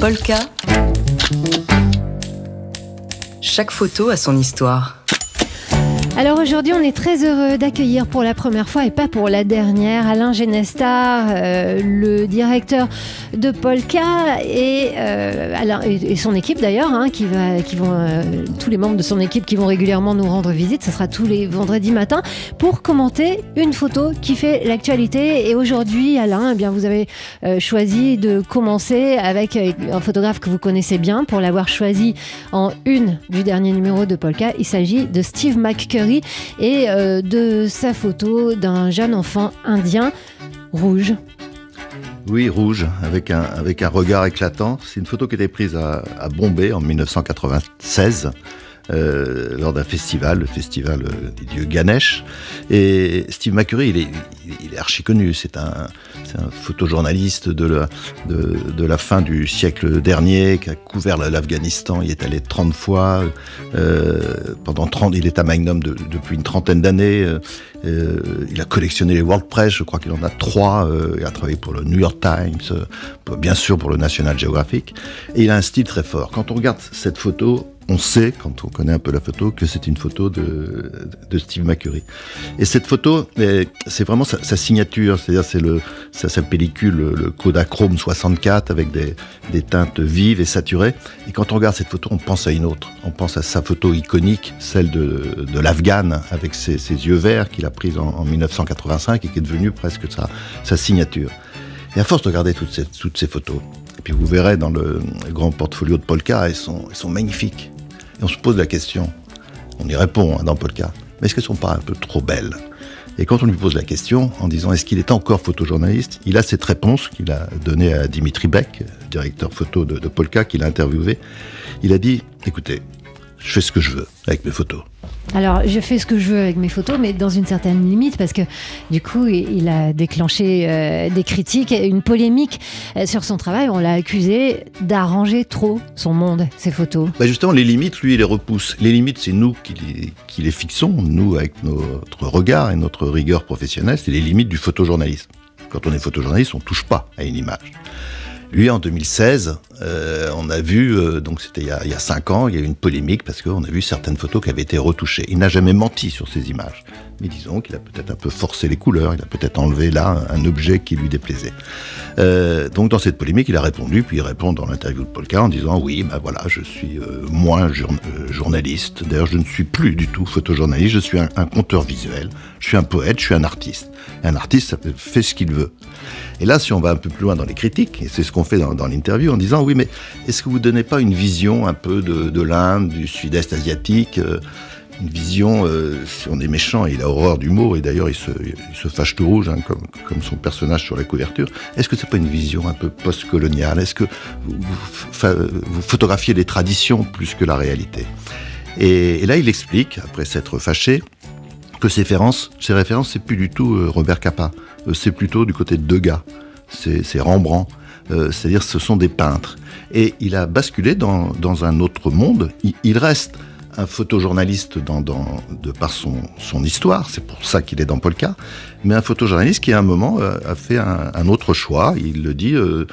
Polka. Chaque photo a son histoire. Alors aujourd'hui, on est très heureux d'accueillir pour la première fois et pas pour la dernière Alain Genestar, euh, le directeur de Polka et, euh, son équipe d'ailleurs, hein, qui, vont euh, tous les membres de son équipe qui vont régulièrement nous rendre visite. Ce sera tous les vendredis matins pour commenter une photo qui fait l'actualité. Et aujourd'hui, Alain, eh bien vous avez euh, choisi de commencer avec un photographe que vous connaissez bien pour l'avoir choisi en une du dernier numéro de Polka. Il s'agit de Steve McCurry et euh, de sa photo d'un jeune enfant indien rouge. Oui, rouge, avec un, avec un regard éclatant. C'est une photo qui a été prise à, à Bombay en 1996. Euh, lors d'un festival, le festival euh, des dieux Ganesh. Et Steve McCurry, il est, il archi connu. C'est un, photojournaliste de la, fin du siècle dernier qui a couvert l'Afghanistan. Il est allé 30 fois. Euh, pendant 30, il est à Magnum de, depuis une trentaine d'années. Il a collectionné les World Press, je crois qu'il en a trois. il a travaillé pour le New York Times, bien sûr pour le National Geographic. Et il a un style très fort. Quand on regarde cette photo, on sait, quand on connaît un peu la photo, que c'est une photo de, Steve McCurry. Et cette photo, c'est vraiment sa, signature, c'est-à-dire c'est sa, pellicule, le Kodachrome 64 avec des, teintes vives et saturées. Et quand on regarde cette photo, on pense à une autre. On pense à sa photo iconique, celle de, de l'Afghane avec ses, yeux verts qu'il a prise en, en, 1985 et qui est devenue presque sa, signature. Et à force de regarder toutes ces, photos, et puis vous verrez dans le grand portfolio de Polka, elles elles sont magnifiques. Et on se pose la question, on y répond hein, dans Polka, mais est-ce qu'elles ne sont pas un peu trop belles? Et quand on lui pose la question en disant est-ce qu'il est encore photojournaliste, il a cette réponse qu'il a donnée à Dimitri Beck, directeur photo de, de Polka, qu'il a interviewé. Il a dit écoutez, je fais ce que je veux avec mes photos. Alors, je fais ce que je veux avec mes photos, mais dans une certaine limite, parce que du coup, il a déclenché euh, des critiques, une polémique euh, sur son travail. On l'a accusé d'arranger trop son monde, ses photos. Bah justement, les limites, lui, il les repousse. Les limites, c'est nous qui les, qui les, fixons, nous, avec notre regard et notre rigueur professionnelle, c'est les limites du photojournalisme. Quand on est photojournaliste, on ne touche pas à une image. Lui, en 2016, euh, on a vu, euh, donc c'était il, y a cinq ans, il y a eu une polémique parce qu'on a vu certaines photos qui avaient été retouchées. Il n'a jamais menti sur ces images, mais disons qu'il a peut-être un peu forcé les couleurs, il a peut-être enlevé là un, objet qui lui déplaisait. Euh, donc dans cette polémique, il a répondu, puis il répond dans l'interview de Polka en disant oui, ben voilà, je suis euh, moins jour, journaliste. D'ailleurs, je ne suis plus du tout photojournaliste. Je suis un, un conteur visuel. Je suis un poète. Je suis un artiste. Un artiste ça fait ce qu'il veut. Et là, si on va un peu plus loin dans les critiques, et c'est ce qu'on fait dans, l'interview, en disant oui, mais est-ce que vous donnez pas une vision un peu de, de l'Inde, du Sud-Est asiatique euh, une vision, euh, si on est méchant, il a horreur du mot, et d'ailleurs il se, fâche tout rouge, hein, comme, son personnage sur la couverture. Est-ce que c'est pas une vision un peu post-coloniale? Est-ce que vous, photographiez les traditions plus que la réalité? Et, et, là, il explique, après s'être fâché, que ces références, ces références, c'est plus du tout euh, Robert Capa, c'est plutôt du côté de Degas, c'est Rembrandt. Euh, c'est-à-dire ce sont des peintres. Et il a basculé dans, dans un autre monde. Il, reste un photojournaliste de par son, histoire, c'est pour ça qu'il est dans Polka, mais un photojournaliste qui à un moment euh, a fait un, autre choix, il le dit, euh,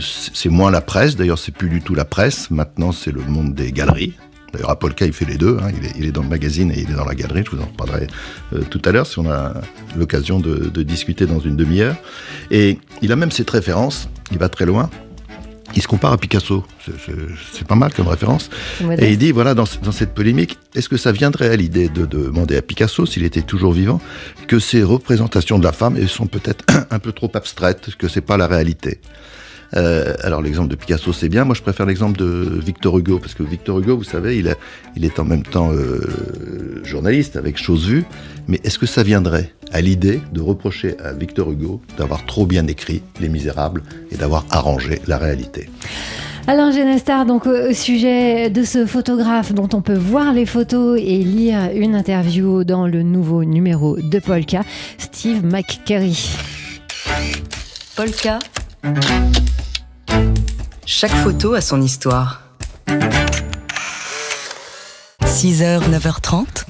c'est moins la presse, d'ailleurs c'est plus du tout la presse, maintenant c'est le monde des galeries, D'ailleurs, à Polka, il fait les deux. Hein. Il, est, il, est, dans le magazine et il est dans la galerie. Je vous en reparlerai euh, tout à l'heure si on a l'occasion de, de, discuter dans une demi-heure. Et il a même cette référence. Il va très loin. Il se compare à Picasso. C'est pas mal comme référence. Et il dit voilà, dans, dans cette polémique, est-ce que ça viendrait à l'idée de, de, demander à Picasso, s'il était toujours vivant, que ces représentations de la femme sont peut-être un peu trop abstraites, que c'est pas la réalité? Euh, alors l'exemple de Picasso c'est bien, moi je préfère l'exemple de Victor Hugo, parce que Victor Hugo, vous savez, il, a, il est en même temps euh, journaliste avec Chose Vue, mais est-ce que ça viendrait à l'idée de reprocher à Victor Hugo d'avoir trop bien écrit Les Misérables et d'avoir arrangé la réalité? Alain Genestar, donc au sujet de ce photographe dont on peut voir les photos et lire une interview dans le nouveau numéro de Polka, Steve McCurry. Polka. Chaque photo a son histoire. 6h, 9h30,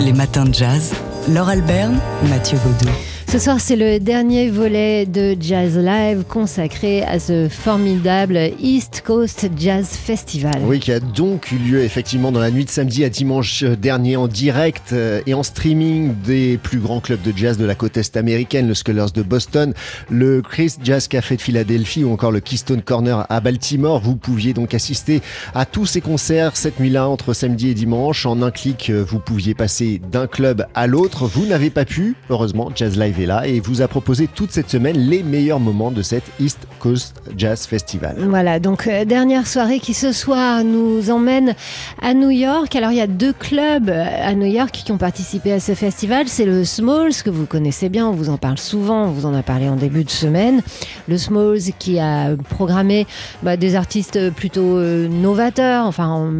les matins de jazz. Laure Alberne, Mathieu Baudou. Ce soir, c'est le dernier volet de Jazz Live consacré à ce formidable East Coast Jazz Festival. Oui, qui a donc eu lieu effectivement dans la nuit de samedi à dimanche dernier en direct euh, et en streaming des plus grands clubs de jazz de la côte est américaine, le Scholars de Boston, le Chris Jazz Café de Philadelphie ou encore le Keystone Corner à Baltimore. Vous pouviez donc assister à tous ces concerts cette nuit-là entre samedi et dimanche. En un clic, euh, vous pouviez passer d'un club à l'autre. Vous n'avez pas pu, heureusement, Jazz Live là et vous a proposé toute cette semaine les meilleurs moments de cette East Coast Jazz Festival. Voilà, donc euh, dernière soirée qui ce soir nous emmène à New York. Alors il y a deux clubs euh, à New York qui ont participé à ce festival. C'est le Smalls que vous connaissez bien, on vous en parle souvent, on vous en a parlé en début de semaine. Le Smalls qui a programmé bah, des artistes plutôt euh, novateurs, enfin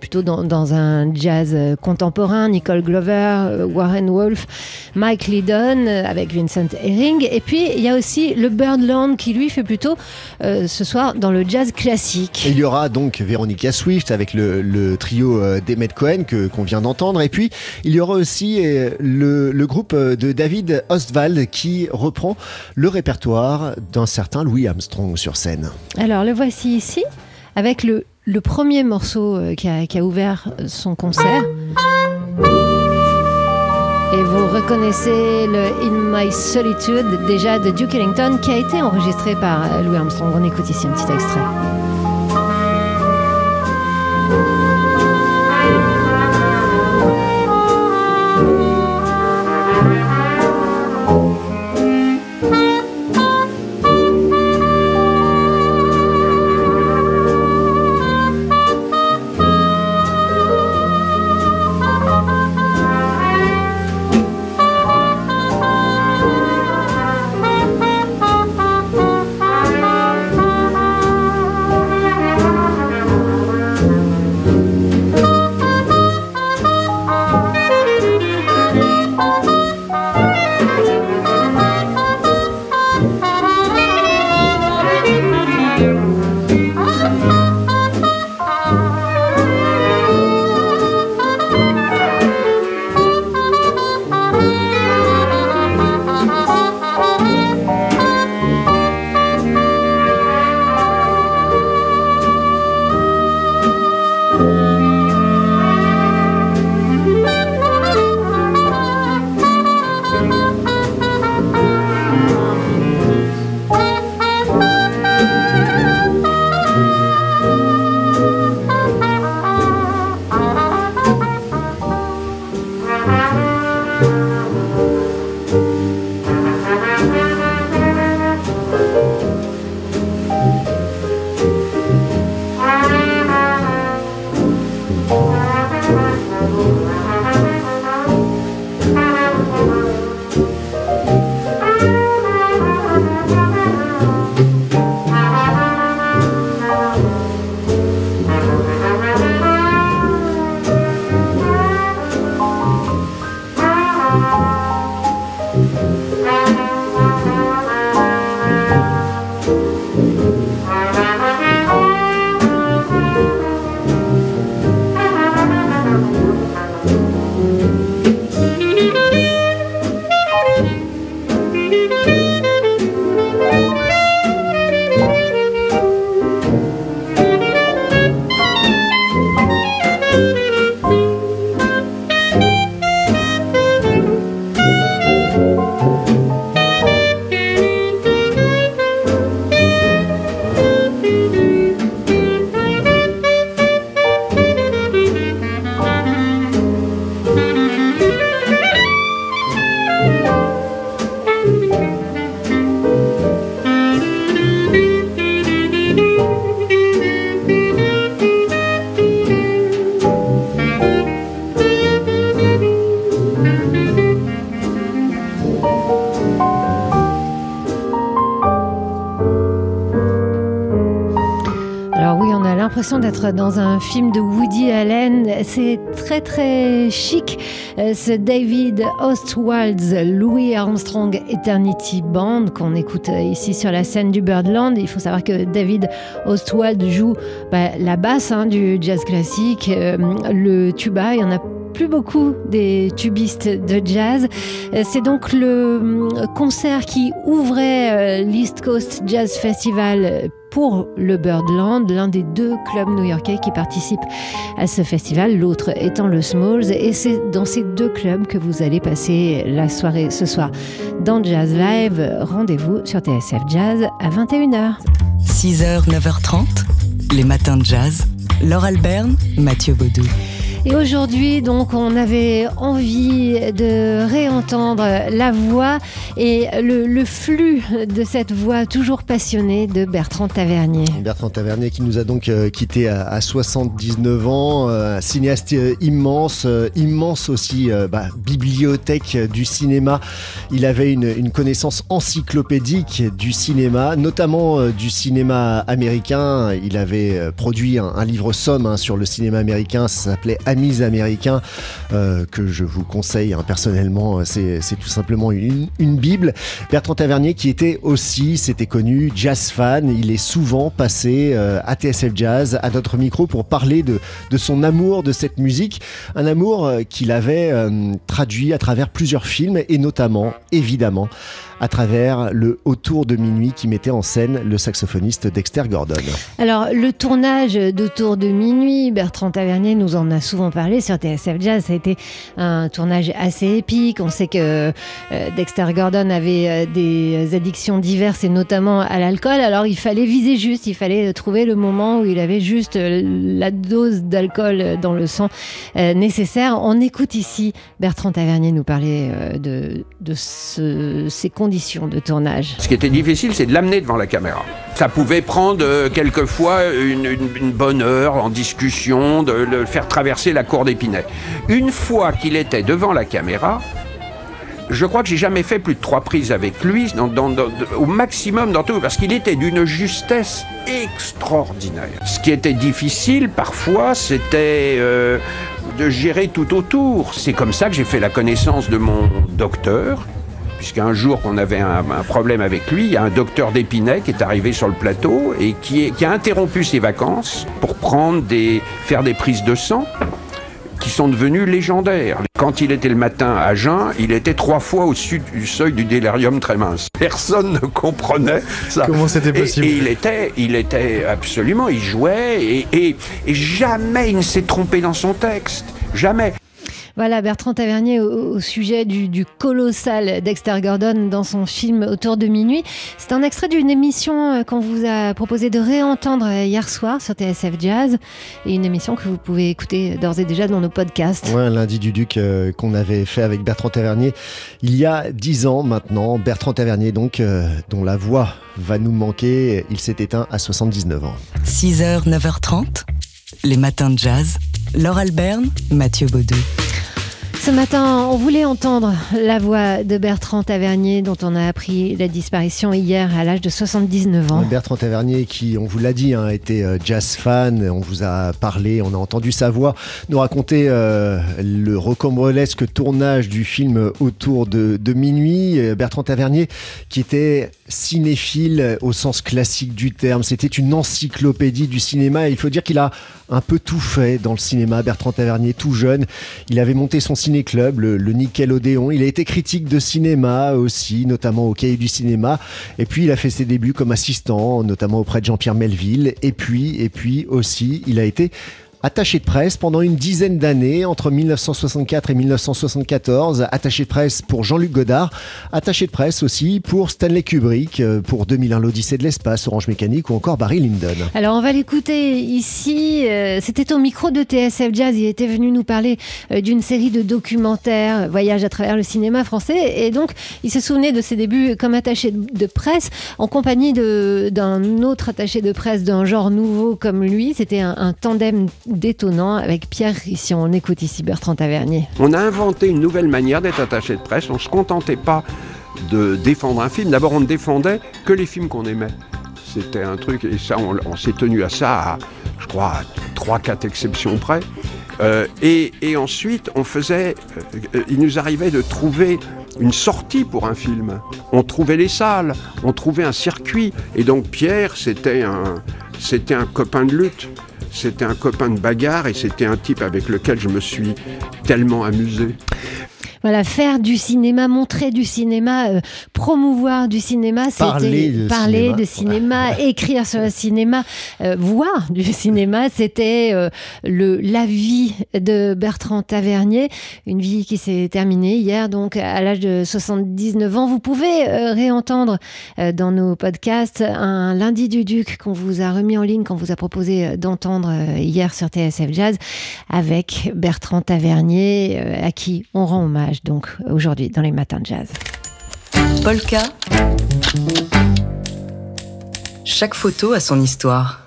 plutôt dans, dans, un jazz contemporain, Nicole Glover, Warren Wolf, Mike Lydon avec Vincent Herring. Et puis, il y a aussi le Birdland qui, lui, fait plutôt euh, ce soir dans le jazz classique. il y aura donc Veronica Swift avec le, trio euh, d'Emmet Cohen que, qu'on vient d'entendre. Et puis, il y aura aussi euh, le, le, groupe de David Ostwald qui reprend le répertoire d'un certain Louis Armstrong sur scène. Alors, le voici ici avec le, le premier morceau qui a, qui a ouvert son concert. Et vous reconnaissez le In My Solitude déjà de Duke Ellington qui a été enregistré par Louis Armstrong. On écoute ici un petit extrait. D'être dans un film de Woody Allen. C'est très très chic. Euh, ce David Ostwald's Louis Armstrong Eternity Band qu'on écoute euh, ici sur la scène du Birdland. Il faut savoir que David Ostwald joue bah, la basse hein, du jazz classique, euh, le tuba. Il y en a plus beaucoup des tubistes de jazz. C'est donc le concert qui ouvrait l'East Coast Jazz Festival pour le Birdland, l'un des deux clubs new-yorkais qui participent à ce festival, l'autre étant le Smalls. Et c'est dans ces deux clubs que vous allez passer la soirée ce soir dans Jazz Live. Rendez-vous sur TSF Jazz à 21h. 6h, 9h30, les matins de jazz. Laure Alberne, Mathieu Baudou. Et aujourd'hui, donc, on avait envie de réentendre la voix et le, flux de cette voix toujours passionnée de Bertrand Tavernier. Bertrand Tavernier qui nous a donc euh, quitté à, à, 79 ans, euh, cinéaste euh, immense, euh, immense aussi bah, bibliothèque du cinéma. Il avait une, connaissance encyclopédique du cinéma, notamment du cinéma américain. Il avait produit un, un livre somme hein, sur le cinéma américain, ça s'appelait Amis américains euh, que je vous conseille hein, personnellement. C'est tout simplement une, Bible. Bertrand Tavernier qui était aussi, c'était connu, jazz fan. Il est souvent passé euh, à TSF Jazz, à notre micro, pour parler de, de son amour de cette musique. Un amour euh, qu'il avait euh, traduit à travers plusieurs films et notamment, évidemment, à travers le Autour de minuit qui mettait en scène le saxophoniste Dexter Gordon. Alors, le tournage d'Autour de minuit, Bertrand Tavernier nous en a souvent parlé sur TSF Jazz. Ça a été un tournage assez épique. On sait que euh, Dexter Gordon avait euh, des addictions diverses et notamment à l'alcool. Alors, il fallait viser juste. Il fallait trouver le moment où il avait juste euh, la dose d'alcool dans le sang nécessaire. On écoute ici Bertrand Tavernier nous parler de, de ce, ces conditions de tournage. Ce qui était difficile, c'est de l'amener devant la caméra. Ça pouvait prendre euh, quelquefois une, une, bonne heure en discussion, de le faire traverser la cour d'Épinay. Une fois qu'il était devant la caméra, je crois que j'ai jamais fait plus de trois prises avec lui, au maximum dans tout, parce qu'il était d'une justesse extraordinaire. Ce qui était difficile parfois, c'était euh, de gérer tout autour. C'est comme ça que j'ai fait la connaissance de mon docteur, puisqu'un jour qu'on avait un, un, problème avec lui, il y a un docteur d'Épinay qui est arrivé sur le plateau et qui, est, qui a interrompu ses vacances pour prendre des, faire des prises de sang qui sont devenus légendaires. Quand il était le matin à jeun, il était trois fois au-dessus du seuil du délirium très mince. Personne ne comprenait ça. Comment c'était possible et, et, il était, il était absolument, il jouait et, et, et jamais il ne s'est trompé dans son texte. Jamais. Voilà, Bertrand Tavernier au, au sujet du, du, colossal Dexter Gordon dans son film Autour de minuit. C'est un extrait d'une émission euh, qu'on vous a proposé de réentendre euh, hier soir sur TSF Jazz et une émission que vous pouvez écouter d'ores et déjà dans nos podcasts. Ouais, lundi du Duc euh, qu'on avait fait avec Bertrand Tavernier il y a dix ans maintenant. Bertrand Tavernier, donc, euh, dont la voix va nous manquer. Il s'est éteint à 79 ans. 6h, 9h30, les matins de jazz. Laure Alberne, Mathieu Baudou. Ce matin, on voulait entendre la voix de Bertrand Tavernier, dont on a appris la disparition hier à l'âge de 79 ans. Bertrand Tavernier, qui, on vous l'a dit, hein, était euh, jazz fan, on vous a parlé, on a entendu sa voix nous raconter euh, le rocambolesque tournage du film Autour de, de minuit. Euh, Bertrand Tavernier, qui était cinéphile au sens classique du terme, c'était une encyclopédie du cinéma. Il faut dire qu'il a un peu tout fait dans le cinéma. Bertrand Tavernier, tout jeune, il avait monté son ciné-club, le, le Nickelodeon. Il a été critique de cinéma aussi, notamment au Cahier du cinéma. Et puis, il a fait ses débuts comme assistant, notamment auprès de Jean-Pierre Melville. Et puis, et puis aussi, il a été attaché de presse pendant une dizaine d'années, entre 1964 et 1974, attaché de presse pour Jean-Luc Godard, attaché de presse aussi pour Stanley Kubrick, euh, pour 2001 l'Odyssée de l'espace, Orange Mécanique ou encore Barry Lyndon. Alors on va l'écouter ici, euh, c'était au micro de TSF Jazz, il était venu nous parler euh, d'une série de documentaires, Voyage à travers le cinéma français, et donc il se souvenait de ses débuts comme attaché de presse en compagnie d'un autre attaché de presse d'un genre nouveau comme lui, c'était un, un tandem détonnant avec Pierre Rission. On écoute ici Bertrand Tavernier. On a inventé une nouvelle manière d'être attaché de presse. On ne se contentait pas de défendre un film. D'abord, on ne défendait que les films qu'on aimait. C'était un truc, et ça, on, s'est tenu à ça, je crois, à 3-4 exceptions près. Euh, et, ensuite, on faisait. Euh, il nous arrivait de trouver une sortie pour un film. On trouvait les salles, on trouvait un circuit. Et donc, Pierre, c'était un, c'était un copain de lutte c'était un copain de bagarre et c'était un type avec lequel je me suis tellement amusé. Voilà, faire du cinéma, montrer du cinéma, euh, promouvoir du cinéma, Parler de cinéma. de cinéma, écrire sur le cinéma, euh, voir du cinéma, c'était euh, le la vie de Bertrand Tavernier, une vie qui s'est terminée hier, donc à l'âge de 79 ans. Vous pouvez réentendre dans nos podcasts un lundi du Duc qu'on vous a remis en ligne, qu'on vous a proposé d'entendre hier sur TSF Jazz avec Bertrand Tavernier, à qui on rend hommage donc aujourd'hui dans les matins de jazz. Polka. Chaque photo a son histoire.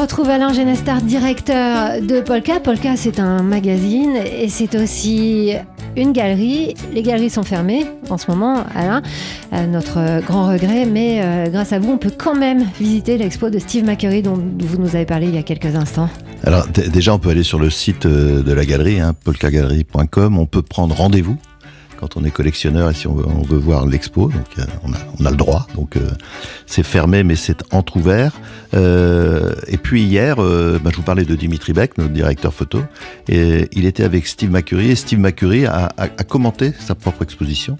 On retrouve Alain Genestar, directeur de Polka. Polka c'est un magazine et c'est aussi une galerie. Les galeries sont fermées en ce moment, Alain, à notre grand regret, mais euh, grâce à vous on peut quand même visiter l'expo de Steve McCurry dont vous nous avez parlé il y a quelques instants. Alors déjà, on peut aller sur le site euh, de la galerie, hein, polkagalerie.com. On peut prendre rendez-vous quand on est collectionneur et si on veut, voir l'expo. Euh, on, a, le droit. Euh, c'est fermé, mais c'est entrouvert. Euh, et puis hier, bah, je vous parlais de Dimitri Beck, notre directeur photo, et il était avec Steve McCurry et Steve McCurry a commenté sa propre exposition.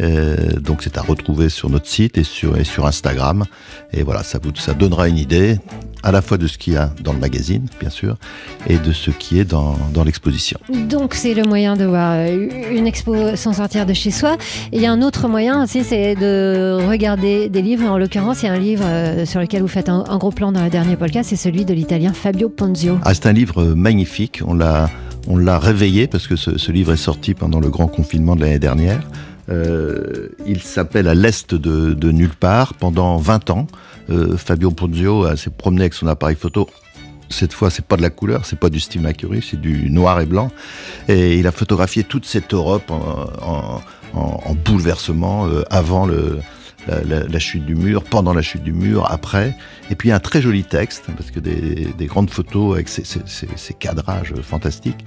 Euh, donc c'est à retrouver sur notre site et sur, et sur Instagram. Et voilà, ça, vous, ça donnera une idée à la fois de ce qu'il y a dans le magazine, bien sûr, et de ce qui est dans, dans l'exposition. Donc c'est le moyen de voir euh, une expo sans sortir de chez soi. Et il y a un autre moyen aussi, c'est de regarder des livres. En l'occurrence, il y a un livre euh, sur lequel vous faites un, un gros plan dans le dernier podcast, c'est celui de l'italien Fabio Ponzio. Ah, c'est un livre magnifique. On l'a, on l'a réveillé parce que ce, ce livre est sorti pendant le grand confinement de l'année dernière. Euh, il s'appelle À l'est de, nulle part. Pendant 20 ans, euh, Fabio Ponzio s'est promené avec son appareil photo. Cette fois, c'est pas de la couleur, c'est pas du Steve McCurry, c'est du noir et blanc. Et il a photographié toute cette Europe en bouleversement euh, avant le, la, chute du mur, pendant la chute du mur, après. Et puis un très joli texte, parce que des, des grandes photos avec ces, cadrages fantastiques.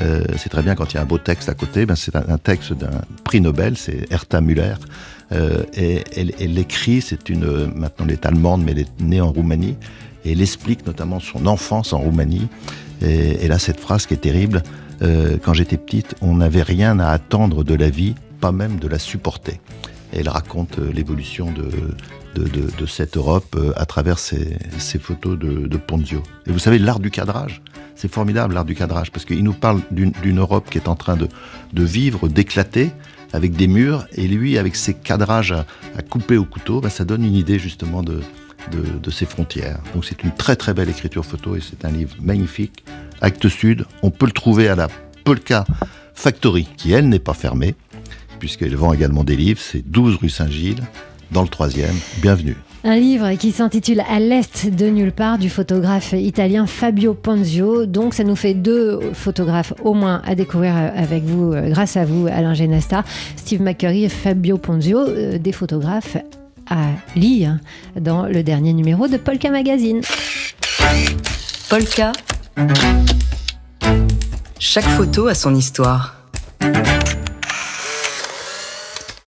Euh, c'est très bien quand il y a un beau texte à côté. Ben, c'est un, texte d'un prix Nobel, c'est Herta Müller. Euh, et elle, elle écrit, c'est une, maintenant elle est allemande, mais elle est née en Roumanie. Et elle explique notamment son enfance en Roumanie. Et, et là, cette phrase qui est terrible, euh, quand j'étais petite, on n'avait rien à attendre de la vie, pas même de la supporter. Elle raconte euh, l'évolution de, cette Europe euh, à travers ces, photos de, de Ponzio. Et vous savez, l'art du cadrage, c'est formidable l'art du cadrage, parce qu'il nous parle d'une Europe qui est en train de, vivre, d'éclater, avec des murs, et lui, avec ses cadrages à, couper au couteau, ben, ça donne une idée justement de, de, ses frontières. Donc c'est une très très belle écriture photo, et c'est un livre magnifique. Actes Sud, on peut le trouver à la Polka Factory, qui elle n'est pas fermée, puisqu'elle vend également des livres, c'est 12 rue Saint-Gilles, dans le troisième. Bienvenue. Un livre qui s'intitule À l'est de nulle part du photographe italien Fabio Ponzio. Donc ça nous fait deux photographes au moins à découvrir euh, avec vous, euh, grâce à vous Alain Genesta, Steve McCurry et Fabio Ponzio, euh, des photographes à lire dans le dernier numéro de Polka Magazine. Polka. Chaque photo a son histoire.